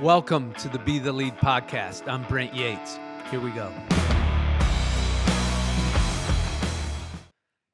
Welcome to the Be the Lead podcast. I'm Brent Yates. Here we go.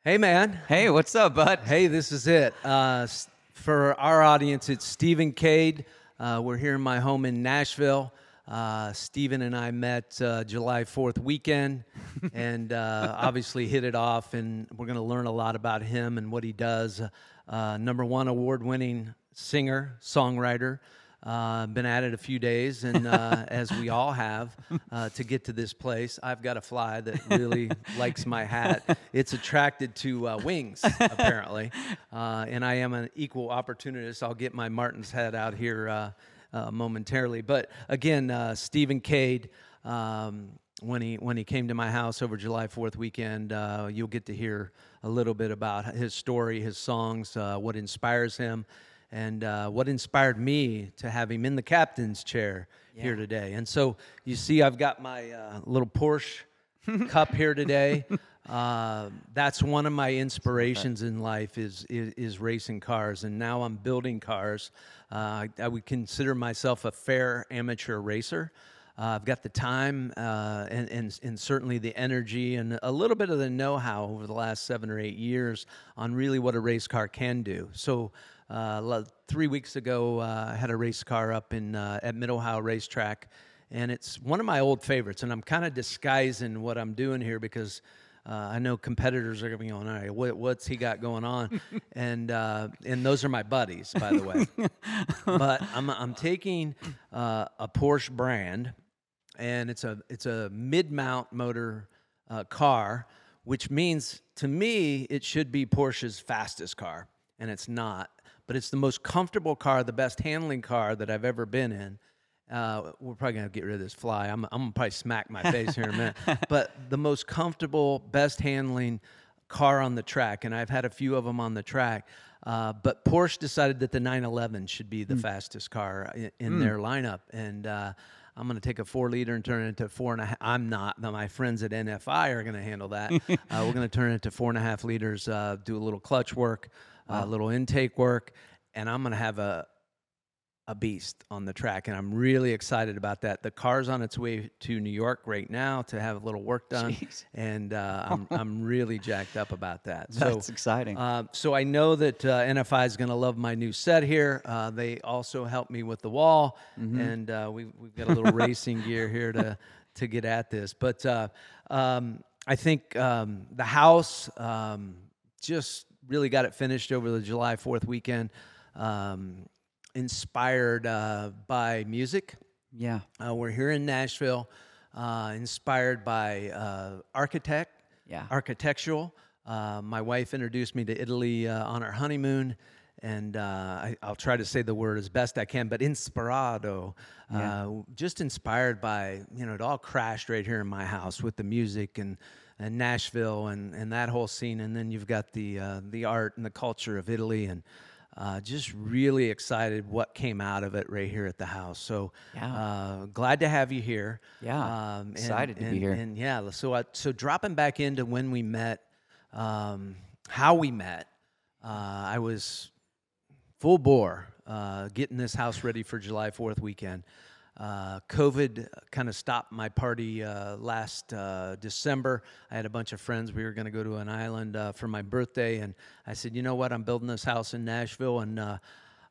Hey, man. Hey, what's up, bud? Hey, this is it. Uh, for our audience, it's Steven Cade. Uh, we're here in my home in Nashville. Uh, Steven and I met uh, July 4th weekend and uh, obviously hit it off. And we're going to learn a lot about him and what he does. Uh, number one award winning singer, songwriter. Uh, been at it a few days, and uh, as we all have, uh, to get to this place, I've got a fly that really likes my hat. It's attracted to uh, wings, apparently, uh, and I am an equal opportunist. I'll get my Martin's hat out here uh, uh, momentarily. But again, uh, Steven Cade. Um, when he when he came to my house over July Fourth weekend, uh, you'll get to hear a little bit about his story, his songs, uh, what inspires him, and uh, what inspired me to have him in the captain's chair here today. And so you see, I've got my uh, little Porsche cup here today. Uh, that's one of my inspirations in life is, is is racing cars, and now I'm building cars. Uh, I, I would consider myself a fair amateur racer. Uh, I've got the time uh, and, and, and certainly the energy and a little bit of the know how over the last seven or eight years on really what a race car can do. So, uh, three weeks ago, uh, I had a race car up in, uh, at Mid Ohio Racetrack, and it's one of my old favorites. And I'm kind of disguising what I'm doing here because uh, I know competitors are going to be going, all right, what, what's he got going on? and uh, and those are my buddies, by the way. but I'm I'm taking uh, a Porsche brand, and it's a it's a mid mount motor uh, car, which means to me it should be Porsche's fastest car, and it's not. But it's the most comfortable car, the best handling car that I've ever been in. Uh, we're probably gonna get rid of this fly. I'm, I'm gonna probably smack my face here in a minute. But the most comfortable, best handling car on the track, and I've had a few of them on the track. Uh, but Porsche decided that the 911 should be the fastest car in, in their lineup, and uh, I'm going to take a four liter and turn it into four and a half. I'm not. My friends at NFI are going to handle that. uh, we're going to turn it into four and a half liters. Uh, do a little clutch work, a little intake work, and I'm going to have a a beast on the track, and I'm really excited about that. The car's on its way to New York right now to have a little work done, Jeez. and uh, I'm I'm really jacked up about that. That's so, exciting. Uh, so I know that uh, NFI is going to love my new set here. Uh, they also helped me with the wall, Mm-hmm. and uh, we we've got a little racing gear here to to get at this. But uh, um, I think um, the house um, just really got it finished over the July Fourth weekend. Um, inspired uh, by music. yeah. Uh, we're here in Nashville, uh, inspired by uh, architect, Yeah. architectural. Uh, my wife introduced me to Italy uh, on our honeymoon, and uh, I, I'll try to say the word as best I can, but inspirado, uh, just inspired by you know it all crashed right here in my house with the music and and Nashville and and that whole scene, and then you've got the uh, the art and the culture of Italy and. Uh, just really excited what came out of it right here at the house. So Yeah. uh, glad to have you here. Yeah, Um, and- excited to be here. And yeah, so I, so dropping back into when we met, um, how we met, uh, I was full bore uh, getting this house ready for July Fourth weekend. Uh, COVID kind of stopped my party uh, last uh, December. I had a bunch of friends. We were going to go to an island uh, for my birthday, and I said, "You know what? I'm building this house in Nashville, and uh,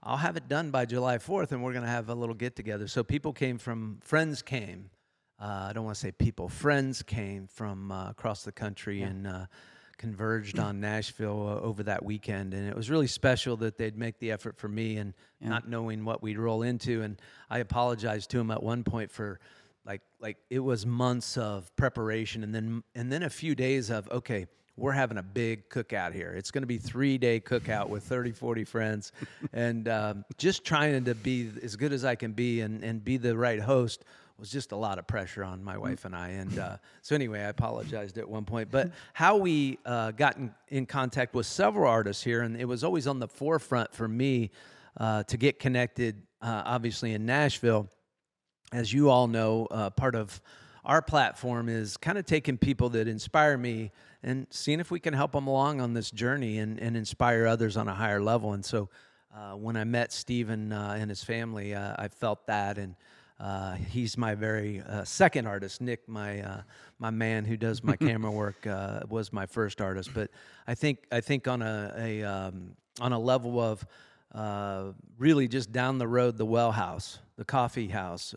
I'll have it done by July 4th, and we're going to have a little get together." So people came from friends came. Uh, I don't want to say people. Friends came from uh, across the country and uh, converged on Nashville uh, over that weekend, and it was really special that they'd make the effort for me and not knowing what we'd roll into. And I apologized to them at one point for like like it was months of preparation, and then and then a few days of okay. We're having a big cookout here. It's going to be three day cookout with 30, 40 friends, and um, just trying to be as good as I can be and, and be the right host was just a lot of pressure on my wife and I. And uh, so, anyway, I apologized at one point. But how we uh, got in, in contact with several artists here, and it was always on the forefront for me uh, to get connected, uh, obviously, in Nashville. As you all know, uh, part of our platform is kind of taking people that inspire me and seeing if we can help them along on this journey and, and inspire others on a higher level. And so, uh, when I met Steven uh, and his family, uh, I felt that, and uh, he's my very uh, second artist. Nick, my uh, my man who does my camera work, was my first artist. But I think I think on a, a um, on a level of really just down the road, the Well House, the coffee house.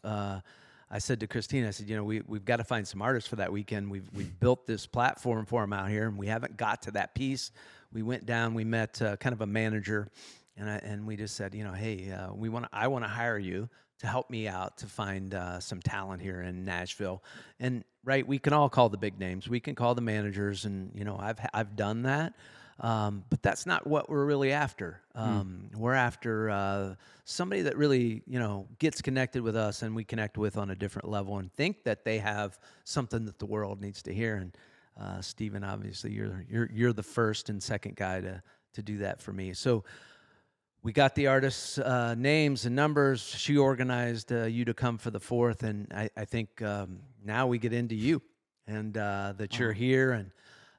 I said to Christina, I said, you know, we, we've got to find some artists for that weekend. We've, we've built this platform for them out here, and we haven't got to that piece. We went down, we met uh, kind of a manager, and, I, and we just said, you know, hey, uh, we want I want to hire you to help me out to find uh, some talent here in Nashville. And right, we can all call the big names. We can call the managers, and you know, I've I've done that. Um, but that's not what we're really after. Hmm. Um, mm. We're after uh, somebody that really, you know, gets connected with us and we connect with on a different level and think that they have something that the world needs to hear. And uh, Steven, obviously, you're you're you're the first and second guy to to do that for me. So we got the artists' uh, names and numbers. She organized uh, you to come for the fourth, and I, I think um, now we get into you and uh, that you're here and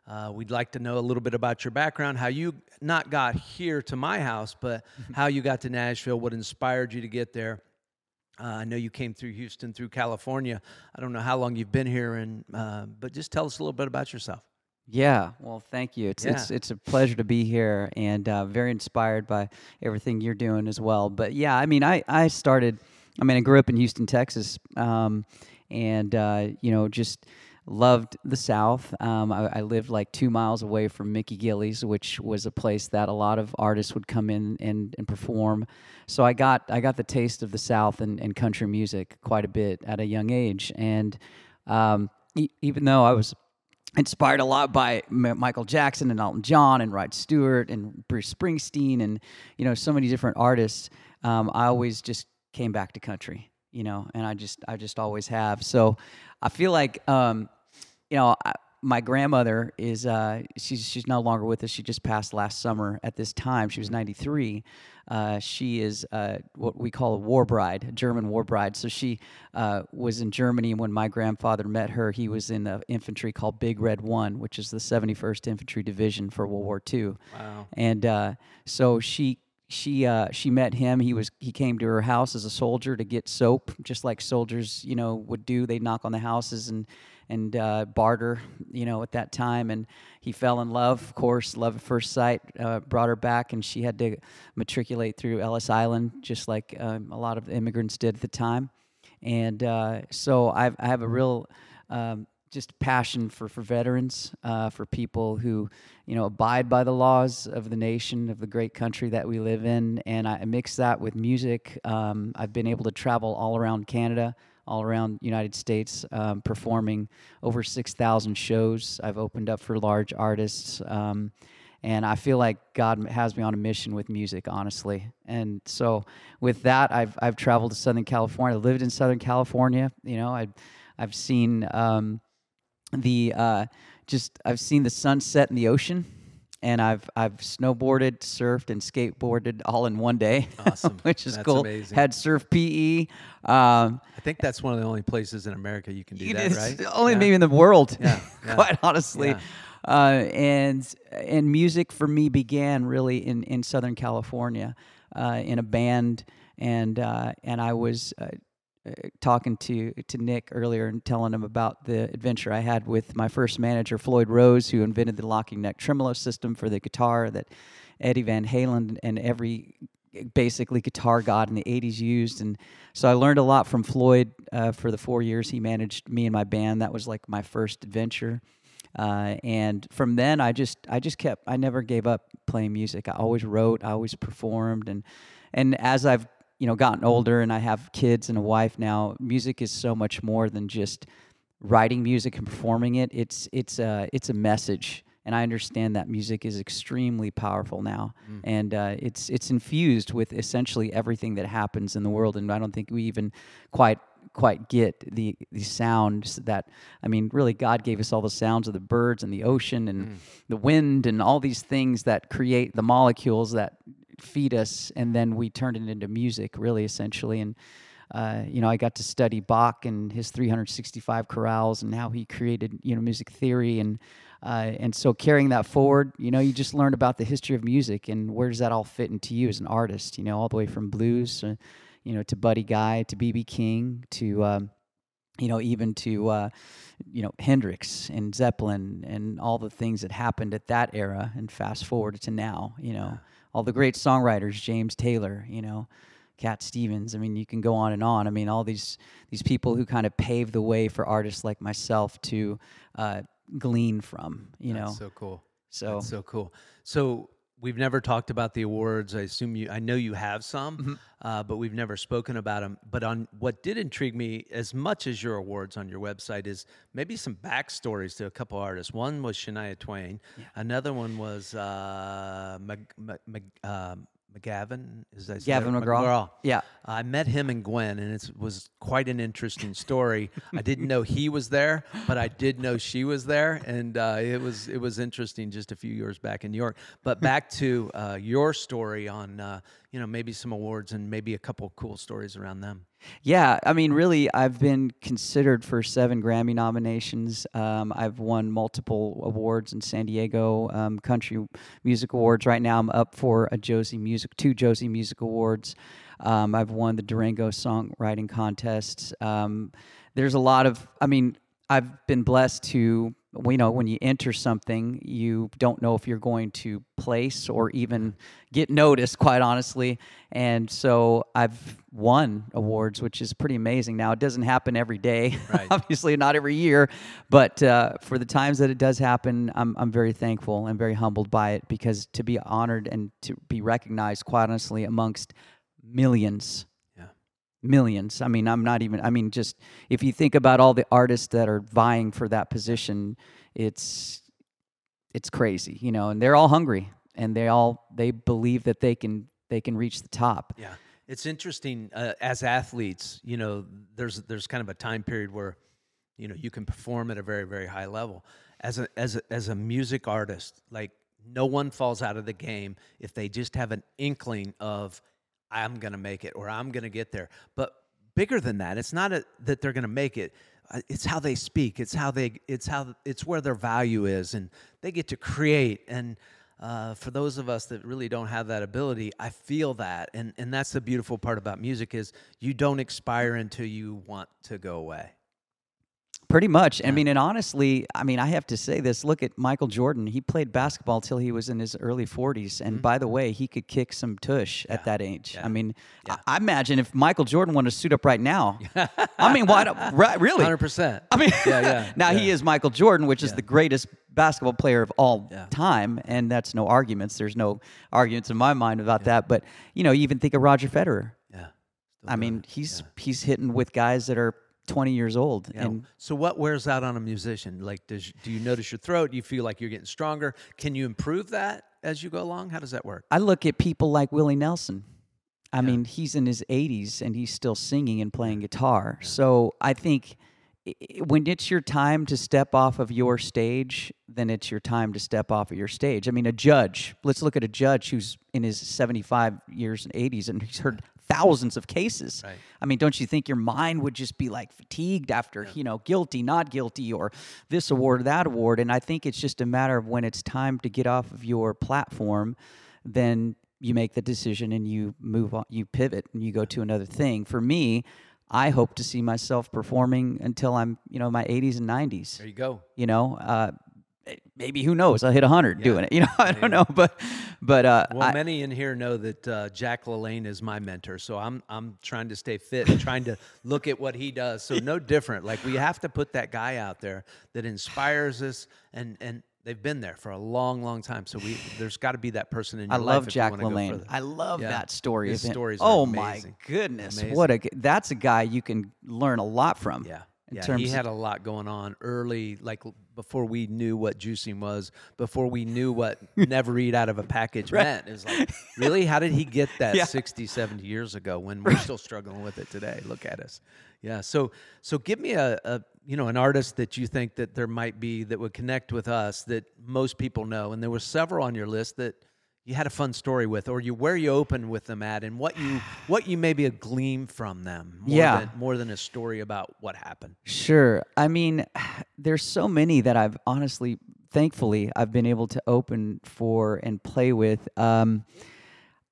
uh, we'd like to know a little bit about your background, how you not got here to my house, but how you got to Nashville, what inspired you to get there. Uh, I know you came through Houston, through California. I don't know how long you've been here, and uh, but just tell us a little bit about yourself. Yeah, well, thank you. It's yeah. it's it's a pleasure to be here, and uh, very inspired by everything you're doing as well. But yeah, I mean, I I started. I mean, I grew up in Houston, Texas, um, and uh, you know, just loved the South. Um, I, I, lived like two miles away from Mickey Gilley's, which was a place that a lot of artists would come in and, and perform. So I got I got the taste of the South and, and country music quite a bit at a young age. And um, e- even though I was inspired a lot by Michael Jackson and Elton John and Rod Stewart and Bruce Springsteen and you know so many different artists, um, I always just came back to country you know, and I just I just always have. So I feel like um, you know, I, my grandmother is uh, she's she's no longer with us. She just passed last summer. At this time, she was 93. Uh, she is uh, what we call a war bride, a German war bride. So she uh, was in Germany and when my grandfather met her. He was in the infantry called Big Red One, which is the 71st Infantry Division for World War II. Wow! And uh, so she she uh, she met him. He was he came to her house as a soldier to get soap, just like soldiers you know would do. They knock on the houses and and uh, barter, you know, at that time. And he fell in love, of course, love at first sight, uh, brought her back, and she had to matriculate through Ellis Island, just like um, a lot of immigrants did at the time. And uh, so I've, I have a real um, just passion for for veterans, uh, for people who you know abide by the laws of the nation of the great country that we live in, and I mix that with music. Um, I've been able to travel all around Canada all around United States, um, performing over 6,000 shows. I've opened up for large artists. Um, and I feel like God has me on a mission with music, honestly. And so, with that, I've I've traveled to Southern California. I lived in Southern California. You know, I I've seen um, the uh, just I've seen the sunset in the ocean and I've I've snowboarded, surfed, and skateboarded all in one day. Awesome, which is that's cool. Amazing. Had surf PE. Um, I think that's one of the only places in America you can do that, right? Only yeah. maybe in the world, yeah, yeah. quite honestly. Uh, and and music for me began really in in Southern California, uh, in a band, and uh, and I was uh, talking to to Nick earlier and telling him about the adventure I had with my first manager Floyd Rose, who invented the locking neck tremolo system for the guitar that Eddie Van Halen and every basically guitar god in the 80s used. And so i learned a lot from floyd uh, for the four years he managed me and my band. That was like my first adventure. Uh, and from then i just i just kept i never gave up playing music. I always wrote i always performed. And and as i've you know gotten older and I have kids and a wife now, music is so much more than just writing music and performing it. It's it's a it's a message, and I understand that music is extremely powerful now, mm. and uh, it's it's infused with essentially everything that happens in the world. And I don't think we even quite quite get the the sounds that I mean really God gave us all the sounds of the birds and the ocean and mm. the wind and all these things that create the molecules that feed us, and then we turned it into music, really, essentially. And uh, you know, I got to study Bach and his 365 chorales and how he created, you know, music theory. And Uh, and so carrying that forward, you know, you just learn about the history of music and where does that all fit into you as an artist, you know, all the way from blues, uh, you know, to Buddy Guy, to BB King, to, um, you know, even to, uh, you know, Hendrix and Zeppelin and all the things that happened at that era and fast forward to now, you know, all the great songwriters, James Taylor, you know, Cat Stevens. I mean, you can go on and on. I mean, all these these people who kind of paved the way for artists like myself to uh, glean from. You That's know, so cool. so That's so cool. So we've never talked about the awards. I assume you. I know you have some, Mm-hmm. uh, but we've never spoken about them. But on what did intrigue me as much as your awards on your website is maybe some backstories to a couple artists. One was Shania Twain. Another one was uh, Mag, Mag, Mag, uh, McGavin. Is that Gavin McGraw. Yeah. I met him and Gwen, and it was quite an interesting story. I didn't know he was there, but I did know she was there, and uh, it was it was interesting just a few years back in New York. But back to uh, your story on uh, you know maybe some awards and maybe a couple cool stories around them. Yeah, I mean, really, I've been considered for seven Grammy nominations. Um, I've won multiple awards in San Diego um, Country Music Awards. Right now, I'm up for a Josie Music, two Josie Music Awards. Um, I've won the Durango Songwriting Contest. Um, there's a lot of, I mean, I've been blessed to, you know, when you enter something, you don't know if you're going to place or even get noticed, quite honestly. And so I've won awards, which is pretty amazing. Now, it doesn't happen every day, Right. obviously, not every year, but uh, for the times that it does happen, I'm, I'm very thankful and very humbled by it because to be honored and to be recognized, quite honestly, amongst millions. Millions. I mean, I'm not even. I mean, just if you think about all the artists that are vying for that position, it's it's crazy, you know. And they're all hungry, and they all they believe that they can they can reach the top. Yeah, it's interesting uh, as athletes. You know, there's there's kind of a time period where, you know, you can perform at a very very high level. As a as a, as a music artist, like no one falls out of the game if they just have an inkling of I'm gonna make it or I'm gonna get there. But bigger than that, it's not a, that they're gonna make it. uh, It's how they speak. It's how they. It's how. It's where their value is, and they get to create. And uh, for those of us that really don't have that ability, I feel that, and and that's the beautiful part about music is you don't expire until you want to go away. Pretty much. I mean, and honestly, I mean, I have to say this. Look at Michael Jordan. He played basketball till he was in his early 40s. And mm-hmm. by the way, he could kick some tush at that age. I mean, I, I imagine if Michael Jordan wanted to suit up right now, I mean, why right, really? Hundred percent. I mean, Yeah, yeah, now he is Michael Jordan, which is the greatest basketball player of all Yeah. time, and that's no arguments. There's no arguments in my mind about that. But you know, you even think of Roger Federer. Yeah. I mean, he's he's hitting with guys that are 20 years old, Yeah. and so what wears out on a musician? Like, does do you notice your throat? Do you feel like you're getting stronger? Can you improve that as you go along? How does that work? I look at people like Willie Nelson. I mean, he's in his 80s and he's still singing and playing guitar. So I think when it's your time to step off of your stage, then it's your time to step off of your stage. I mean, a judge, let's look at a judge who's in his 75 years and 80s and he's heard thousands of cases. Right. I mean, don't you think your mind would just be like fatigued after, you know, guilty, not guilty, or this award, or that award? And I think it's just a matter of when it's time to get off of your platform, then you make the decision and you move on, you pivot and you go to another thing. For me, I hope to see myself performing until I'm, you know, my 80s and 90s. There you go. You know, uh, maybe who knows? I'll hit 100 doing it. You know, I don't know, but but uh, Well, I- many in here know that uh, Jack LaLanne is my mentor, so I'm I'm trying to stay fit and trying to look at what he does. So no different. Like we have to put that guy out there that inspires us, and and they've been there for a long, long time. So we there's got to be that person in your life. I love Jack LaLanne. I love Yeah. that story. His stories oh my goodness, Amazing. what a that's a guy you can learn a lot from. Yeah. in yeah, terms he had a lot going on early, like before we knew what juicing was, before we knew what never eat out of a package meant. It was like, really? How did he get that Yeah. 60, 70 years ago when we're still struggling with it today? Look at us. Yeah. So, so give me a, a, you know, an artist that you think that there might be that would connect with us that most people know. And there were several on your list that you had a fun story with, or you where you open with them at, and what you what you maybe a gleam from them. More Yeah. than, more than a story about what happened. Sure. I mean, there's so many that I've honestly thankfully I've been able to open for and play with. Um,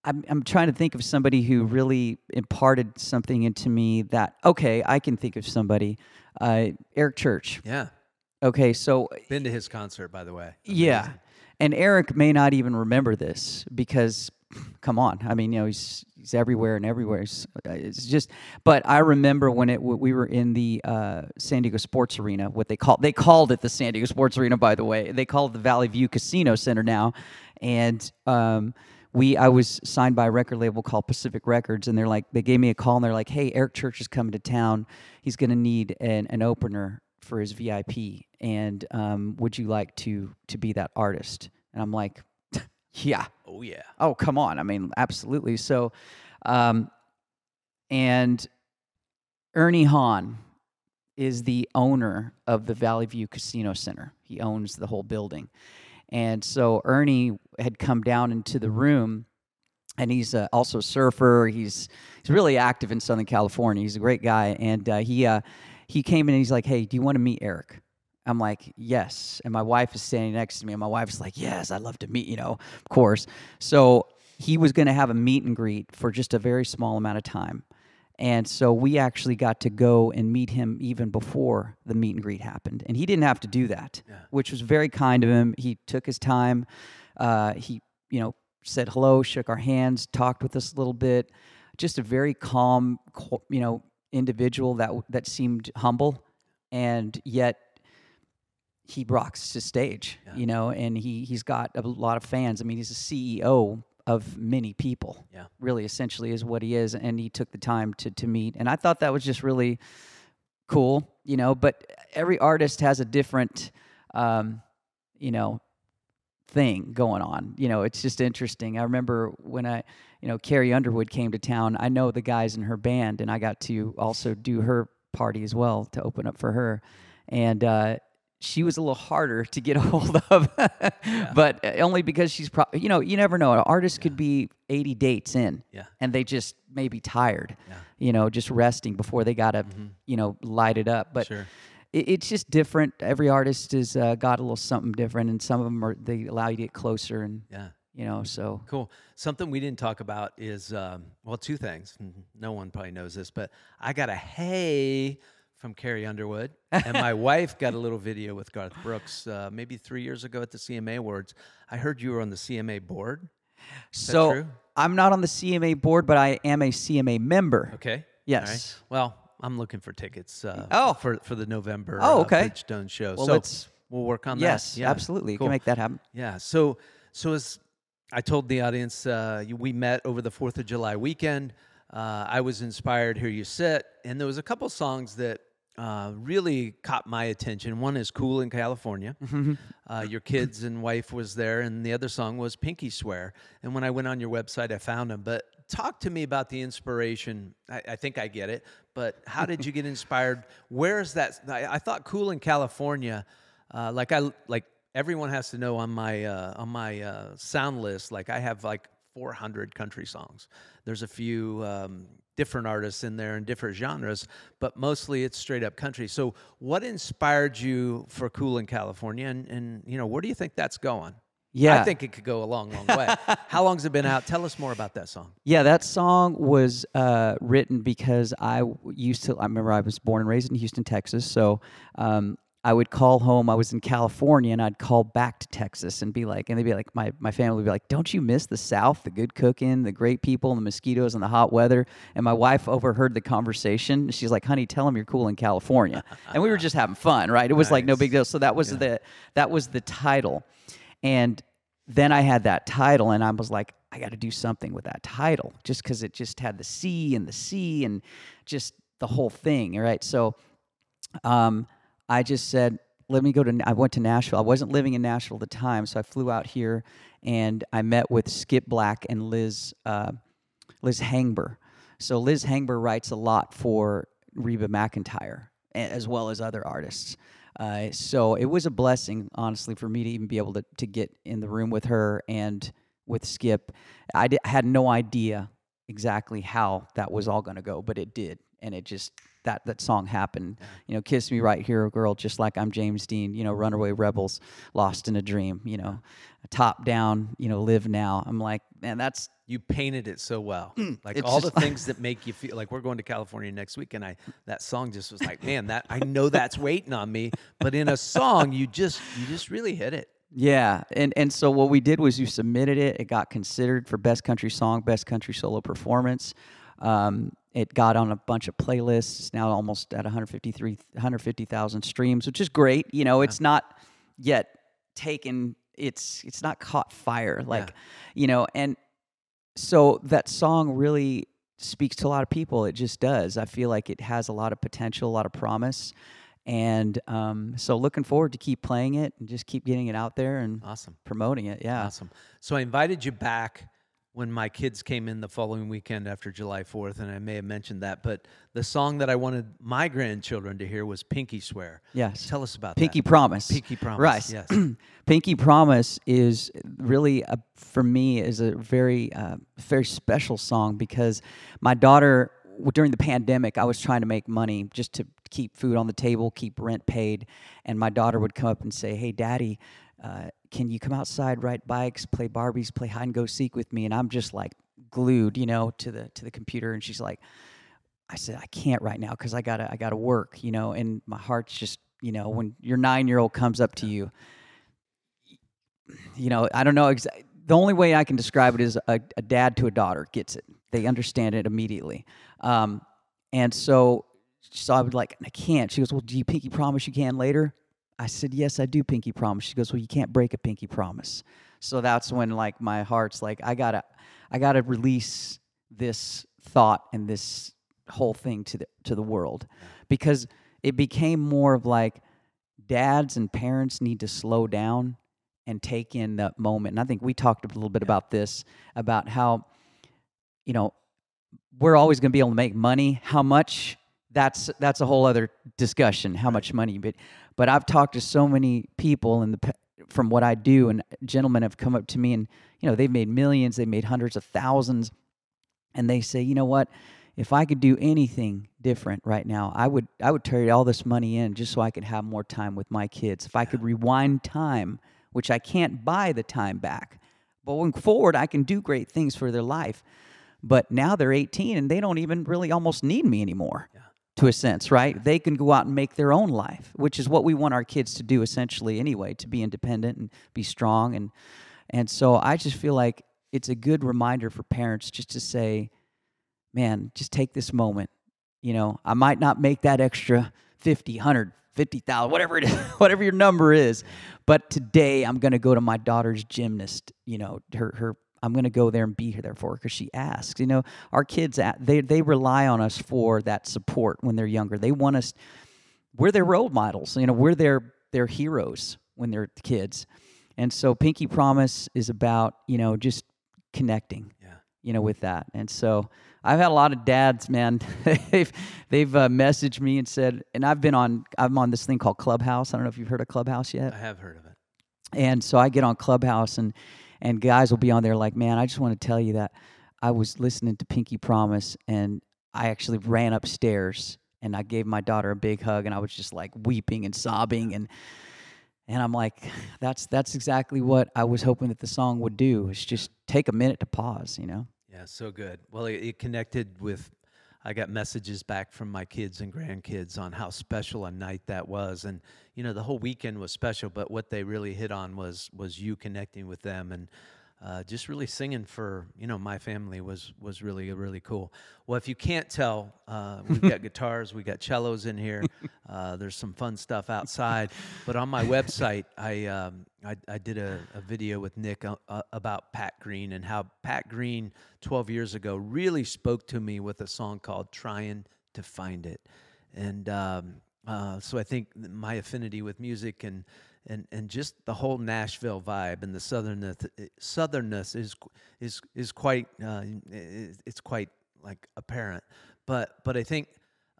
I'm, I'm trying to think of somebody who really imparted something into me that okay I can think of somebody uh, Eric Church Yeah. okay so Been to his concert, by the way. yeah Amazing. And Eric may not even remember this because come on I mean you know he's he's everywhere and everywhere. It's, it's just but I remember when it we were in the uh, San Diego Sports Arena what they called they called it the San Diego Sports Arena by the way. They call it the Valley View Casino Center now. And um, we I was signed by a record label called Pacific Records, and they're like they gave me a call and they're like, "Hey, Eric Church is coming to town. He's going to need an, an opener for his VIP, and um, would you like to to be that artist?" And I'm like, "Yeah, Oh yeah. oh come on, I mean, absolutely." So, um, and Ernie Hahn is the owner of the Valley View Casino Center. He owns the whole building. And so Ernie had come down into the room, and he's uh, also a surfer. He's he's really active in Southern California. He's a great guy, and uh, he uh, he came in and he's like, "Hey, do you want to meet Eric?" I'm like, "Yes." And my wife is standing next to me, and my wife's like, "Yes, I'd love to meet you know, of course." So he was going to have a meet and greet for just a very small amount of time. And so we actually got to go and meet him even before the meet and greet happened. And he didn't have to do that, Yeah. which was very kind of him. He took his time. Uh, he, you know, said hello, shook our hands, talked with us a little bit. Just a very calm, you know, individual that that seemed humble, and yet he rocks the stage, Yeah. you know, and he he's got a lot of fans. I mean, he's a CEO of many people. Yeah. Really, essentially, is what he is, and he took the time to to meet, and I thought that was just really cool, you know. But every artist has a different, um, you know, thing going on. You know, it's just interesting. I remember when I, you know, Carrie Underwood came to town. I know the guys in her band, and I got to also do her party as well to open up for her, and. uh she was a little harder to get a hold of, but uh, only because she's probably, you know, you never know. An artist could be 80 dates in Yeah. and they just may be tired, Yeah. you know, just resting before they got to, you know, light it up. But Sure. It, it's just different. Every artist has uh, got a little something different, and some of them are they allow you to get closer, and Yeah. you know, so Cool. Something we didn't talk about is um, well, two things. Mm, No one probably knows this, but I got a hey from Carrie Underwood, and my wife got a little video with Garth Brooks uh, maybe three years ago at the CMA Awards. I heard you were on the CMA board. so true? I'm not on the CMA board, but I am a CMA member. Okay. All right. Yes. Well, I'm looking for tickets. Uh, Oh. For for the November. Oh, uh, okay. Bridgestone show. Well, so let's- we'll work on Yes, that. Yeah. absolutely, you Cool. can make that happen. Yeah. So so as I told the audience, uh, we met over the Fourth of July weekend. Uh, I was inspired. Here you sit, and there was a couple songs that uh, really caught my attention. One is "Cool in California." Uh, your kids and wife was there, and the other song was "Pinky Swear." And when I went on your website, I found them. But talk to me about the inspiration. I, I think I get it, but how did you get inspired? Where is that? I, I thought "Cool in California," uh, like I like everyone has to know on my uh, on my uh, sound list. Like I have like 400 country songs. There's a few um, different artists in there and different genres, but mostly it's straight up country. So, what inspired you for "Cool in California," and, and you know where do you think that's going? Yeah. I think it could go a long, long way. How long's it been out? Tell us more about that song. Yeah, that song was uh, written because I used to. I remember I was born and raised in Houston, Texas. So um, I would call home. I was in California, and I'd call back to Texas and be like, and they'd be like, my my family would be like, "Don't you miss the South? The good cooking, the great people, and the mosquitoes and the hot weather." And my wife overheard the conversation. She's like, "Honey, tell them you're cool in California." and we were just having fun, right? It was like no big deal. So that was the that was the title, and then I had that title, and I was like, I got to do something with that title, just because it just had the C and the C and just the whole thing, right? So, um, I just said, let me go to. I went to Nashville. I wasn't living in Nashville at the time, so I flew out here, and I met with Skip Black and Liz uh, Liz Hengber. So Liz Hengber writes a lot for Reba McEntire as well as other artists. Uh, so it was a blessing, honestly, for me to even be able to, to get in the room with her and with Skip. I, had no idea exactly how that was all going to go, but it did. And it just, that that song happened. You know, Kiss Me Right Here, Girl, just like I'm James Dean. You know, Runaway Rebels, Lost in a Dream. You know, top down. You know, Live Now. I'm like, man, that's you painted it so well. Like all the things that make you feel like we're going to California next week, and I that song just was like, man, that I know that's waiting on me, but in a song, you just you just really hit it. Yeah, and and so what we did was you submitted it. It got considered for best country song, best country solo performance. Um, it got on a bunch of playlists. It's now almost at 153 150,000 streams, which is great. You know, it's not yet taken. It's it's not caught fire like, yeah. you know, and so that song really speaks to a lot of people. It just does. I feel like it has a lot of potential, a lot of promise. And um, so looking forward to keep playing it and just keep getting it out there and awesome promoting it. Yeah. Awesome. So I invited you back when my kids came in the following weekend after July 4th, and I may have mentioned that, but the song that I wanted my grandchildren to hear was Pinky Swear. Yes. Tell us about Pinky that. Promise. Pinky Promise. Right. Yes. Pinky Promise is really, a, for me, is a very, uh, very special song because my daughter, during the pandemic, I was trying to make money just to keep food on the table, keep rent paid, and my daughter would come up and say, "Hey, Daddy, uh, can you come outside, ride bikes, play Barbies, play hide and go seek with me? And I'm just like glued, you know, to the to the computer. And she's like, I said, I can't right now because I gotta I gotta work, you know. And my heart's just, you know, when your nine year old comes up to you, you know, I don't know the only way I can describe it is a, a, dad to a daughter gets it. They understand it immediately. Um, and so, so I would like, I can't. She goes, Well, do you pinky promise you can later? I said, Yes, I do pinky promise. She goes, Well, you can't break a pinky promise. So that's when like my heart's like, I gotta I gotta release this thought and this whole thing to the to the world. Because it became more of like dads and parents need to slow down and take in that moment. And I think we talked a little bit yeah. about this, about how, you know, we're always going to be able to make money. How much? That's that's a whole other discussion. How much money? But but I've talked to so many people in the from what I do, and gentlemen have come up to me, and you know they've made millions, they've made hundreds of thousands, and they say, you know what? If I could do anything different right now, I would I would trade all this money in just so I could have more time with my kids. If I could rewind time, which I can't buy the time back, but going forward, I can do great things for their life. But now they're 18 and they don't even really almost need me anymore. Yeah to a sense, right? They can go out and make their own life, which is what we want our kids to do essentially anyway, to be independent and be strong and and so I just feel like it's a good reminder for parents just to say, man, just take this moment. You know, I might not make that extra 50, 100, 50,000, whatever it is, whatever your number is, but today I'm going to go to my daughter's gymnast, you know, her her I'm going to go there and be there for her because she asks. You know, our kids they they rely on us for that support when they're younger. They want us. We're their role models. You know, we're their their heroes when they're kids, and so Pinky Promise is about you know just connecting. Yeah. You know, with that, and so I've had a lot of dads, man. they've they've uh, messaged me and said, and I've been on I'm on this thing called Clubhouse. I don't know if you've heard of Clubhouse yet. I have heard of it. And so I get on Clubhouse and and guys will be on uh-huh. there like, man, I just want to tell you that I was listening to Pinky Promise and I actually ran upstairs and I gave my daughter a big hug and I was just like weeping and sobbing and and I'm like, that's that's exactly what I was hoping that the song would do. Is just take a minute to pause, you know. Yeah, so good. Well, it, it connected with I got messages back from my kids and grandkids on how special a night that was, and you know the whole weekend was special. But what they really hit on was was you connecting with them and uh, just really singing for you know my family was was really really cool. Well, if you can't tell, uh, we've got guitars, we got cellos in here. Uh, there's some fun stuff outside, but on my website, I um, I, I, did a, a, video with Nick uh, uh, about Pat Green and how Pat Green 12 years ago really spoke to me with a song called "Trying to Find It," and um, uh, so I think my affinity with music and and and just the whole Nashville vibe and the southernness southernness is is is quite uh, it's quite like apparent. But but I think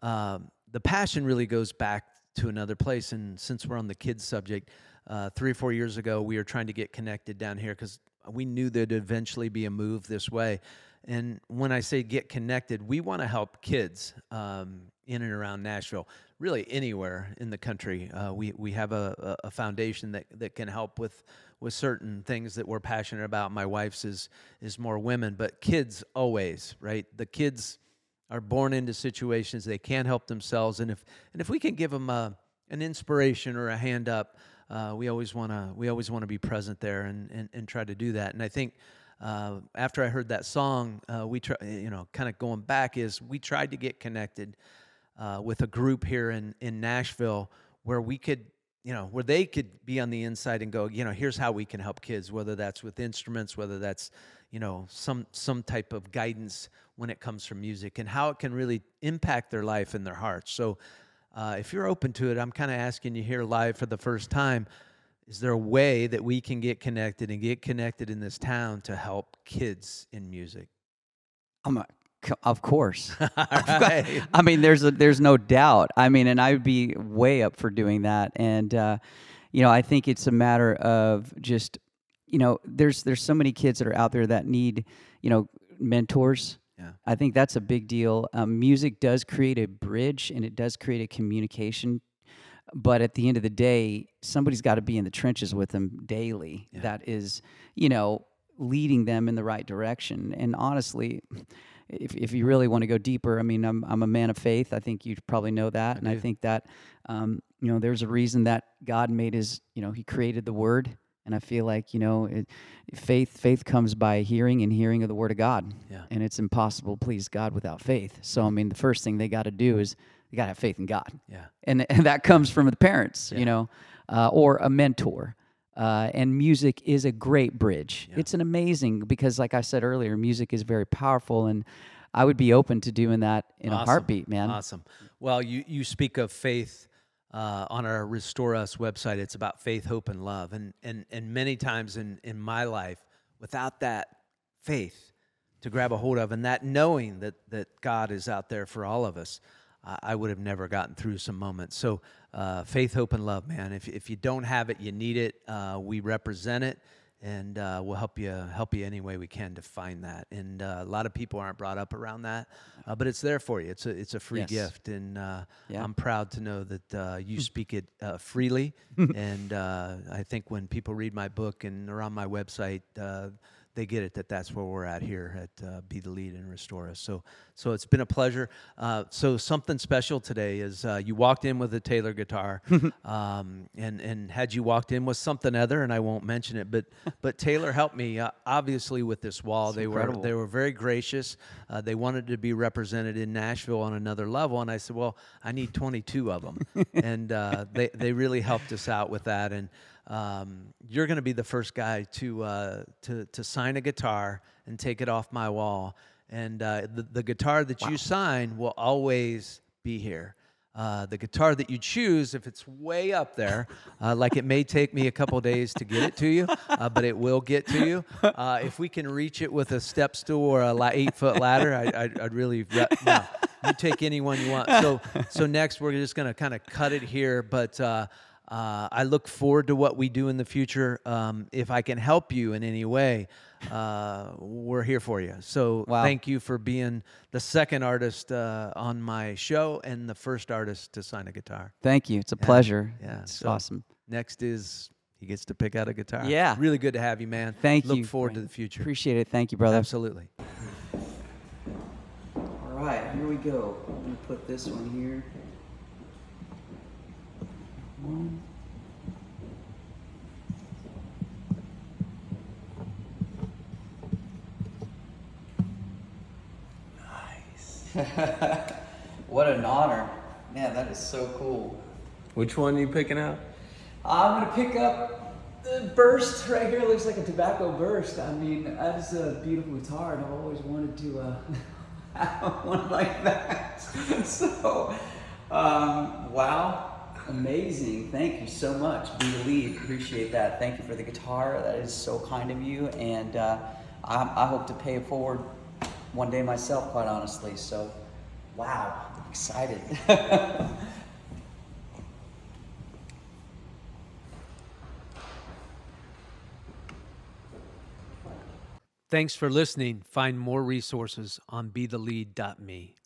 um, the passion really goes back to another place. And since we're on the kids subject, uh, three or four years ago, we were trying to get connected down here because we knew there'd eventually be a move this way. And when I say get connected, we want to help kids um, in and around Nashville, really anywhere in the country. Uh, we we have a, a foundation that, that can help with with certain things that we're passionate about. My wife's is is more women, but kids always right. The kids are born into situations they can't help themselves, and if and if we can give them a, an inspiration or a hand up, uh, we always want to we always want to be present there and, and and try to do that. And I think uh, after I heard that song, uh, we try, you know, kind of going back is we tried to get connected uh, with a group here in in Nashville where we could, you know, where they could be on the inside and go, you know, here's how we can help kids, whether that's with instruments, whether that's, you know, some some type of guidance when it comes from music and how it can really impact their life and their hearts. So. Uh, if you're open to it, I'm kind of asking you here live for the first time is there a way that we can get connected and get connected in this town to help kids in music? I'm a, of course. right. I mean, there's a, there's no doubt. I mean, and I would be way up for doing that. And uh, you know, I think it's a matter of just you know, there's there's so many kids that are out there that need you know mentors. Yeah. I think that's a big deal. Um, music does create a bridge and it does create a communication but at the end of the day somebody's got to be in the trenches with them daily yeah. that is you know leading them in the right direction and honestly if, if you really want to go deeper i mean i'm, I'm a man of faith i think you probably know that I and do. i think that um, you know there's a reason that god made his you know he created the word and i feel like you know it, faith faith comes by hearing and hearing of the word of god yeah. and it's impossible to please god without faith so i mean the first thing they got to do is you got to have faith in God. Yeah. And, and that comes from the parents, yeah. you know, uh, or a mentor. Uh, and music is a great bridge. Yeah. It's an amazing because, like I said earlier, music is very powerful, and I would be open to doing that in awesome. a heartbeat, man. Awesome. Well, you you speak of faith uh, on our Restore Us website. It's about faith, hope, and love, and and and many times in in my life, without that faith to grab a hold of, and that knowing that that God is out there for all of us, I would have never gotten through some moments. So, uh, faith, hope, and love, man. If, if you don't have it, you need it. Uh, we represent it, and uh, we'll help you help you any way we can to find that. And uh, a lot of people aren't brought up around that, uh, but it's there for you. It's a it's a free yes. gift, and uh, yeah. I'm proud to know that you speak it freely. and I think when people read my book and are on my website they get it that that's where we're at here at uh, Be the Lead and Restore Us. So, so it's been a pleasure. Uh, so something special today is uh, you walked in with a Taylor guitar, um, and and had you walked in with something other, and I won't mention it, but but Taylor helped me uh, obviously with this wall. they incredible. were they were very gracious. Uh, they wanted to be represented in Nashville on another level, and I said, well, I need 22 of them, and uh, they they really helped us out with that, and um, you're going to be the first guy to, uh, to, to sign a guitar and take it off my wall. And uh, the, the guitar that wow. you sign will always be here. Uh, the guitar that you choose, if it's way up there, uh, like it may take me a couple days to get it to you, uh, but it will get to you. Uh, if we can reach it with a step stool or a la- eight foot ladder, I, would really, no, you take anyone you want. So, so next we're just going to kind of cut it here, but uh, I look forward to what we do in the future. Um, if I can help you in any way, uh, we're here for you. So wow. thank you for being the second artist uh, on my show and the first artist to sign a guitar. Thank you. It's a yeah. pleasure. Yeah, it's so awesome. Next is he gets to pick out a guitar. Yeah, really good to have you, man. Thank look you. Look forward to the future. Appreciate it. Thank you, brother. Absolutely. All right, here we go. I'm gonna put this one here. One. Nice. what an honor. Man, that is so cool. Which one are you picking out? I'm going to pick up the burst right here. It looks like a tobacco burst. I mean, that is a beautiful guitar, and I've always wanted to uh, have one like that. so, um, wow amazing. Thank you so much. Be the lead. Appreciate that. Thank you for the guitar. That is so kind of you. And uh, I, I, hope to pay it forward one day myself, quite honestly. So, wow, excited. Thanks for listening. Find more resources on be the bethelead.me.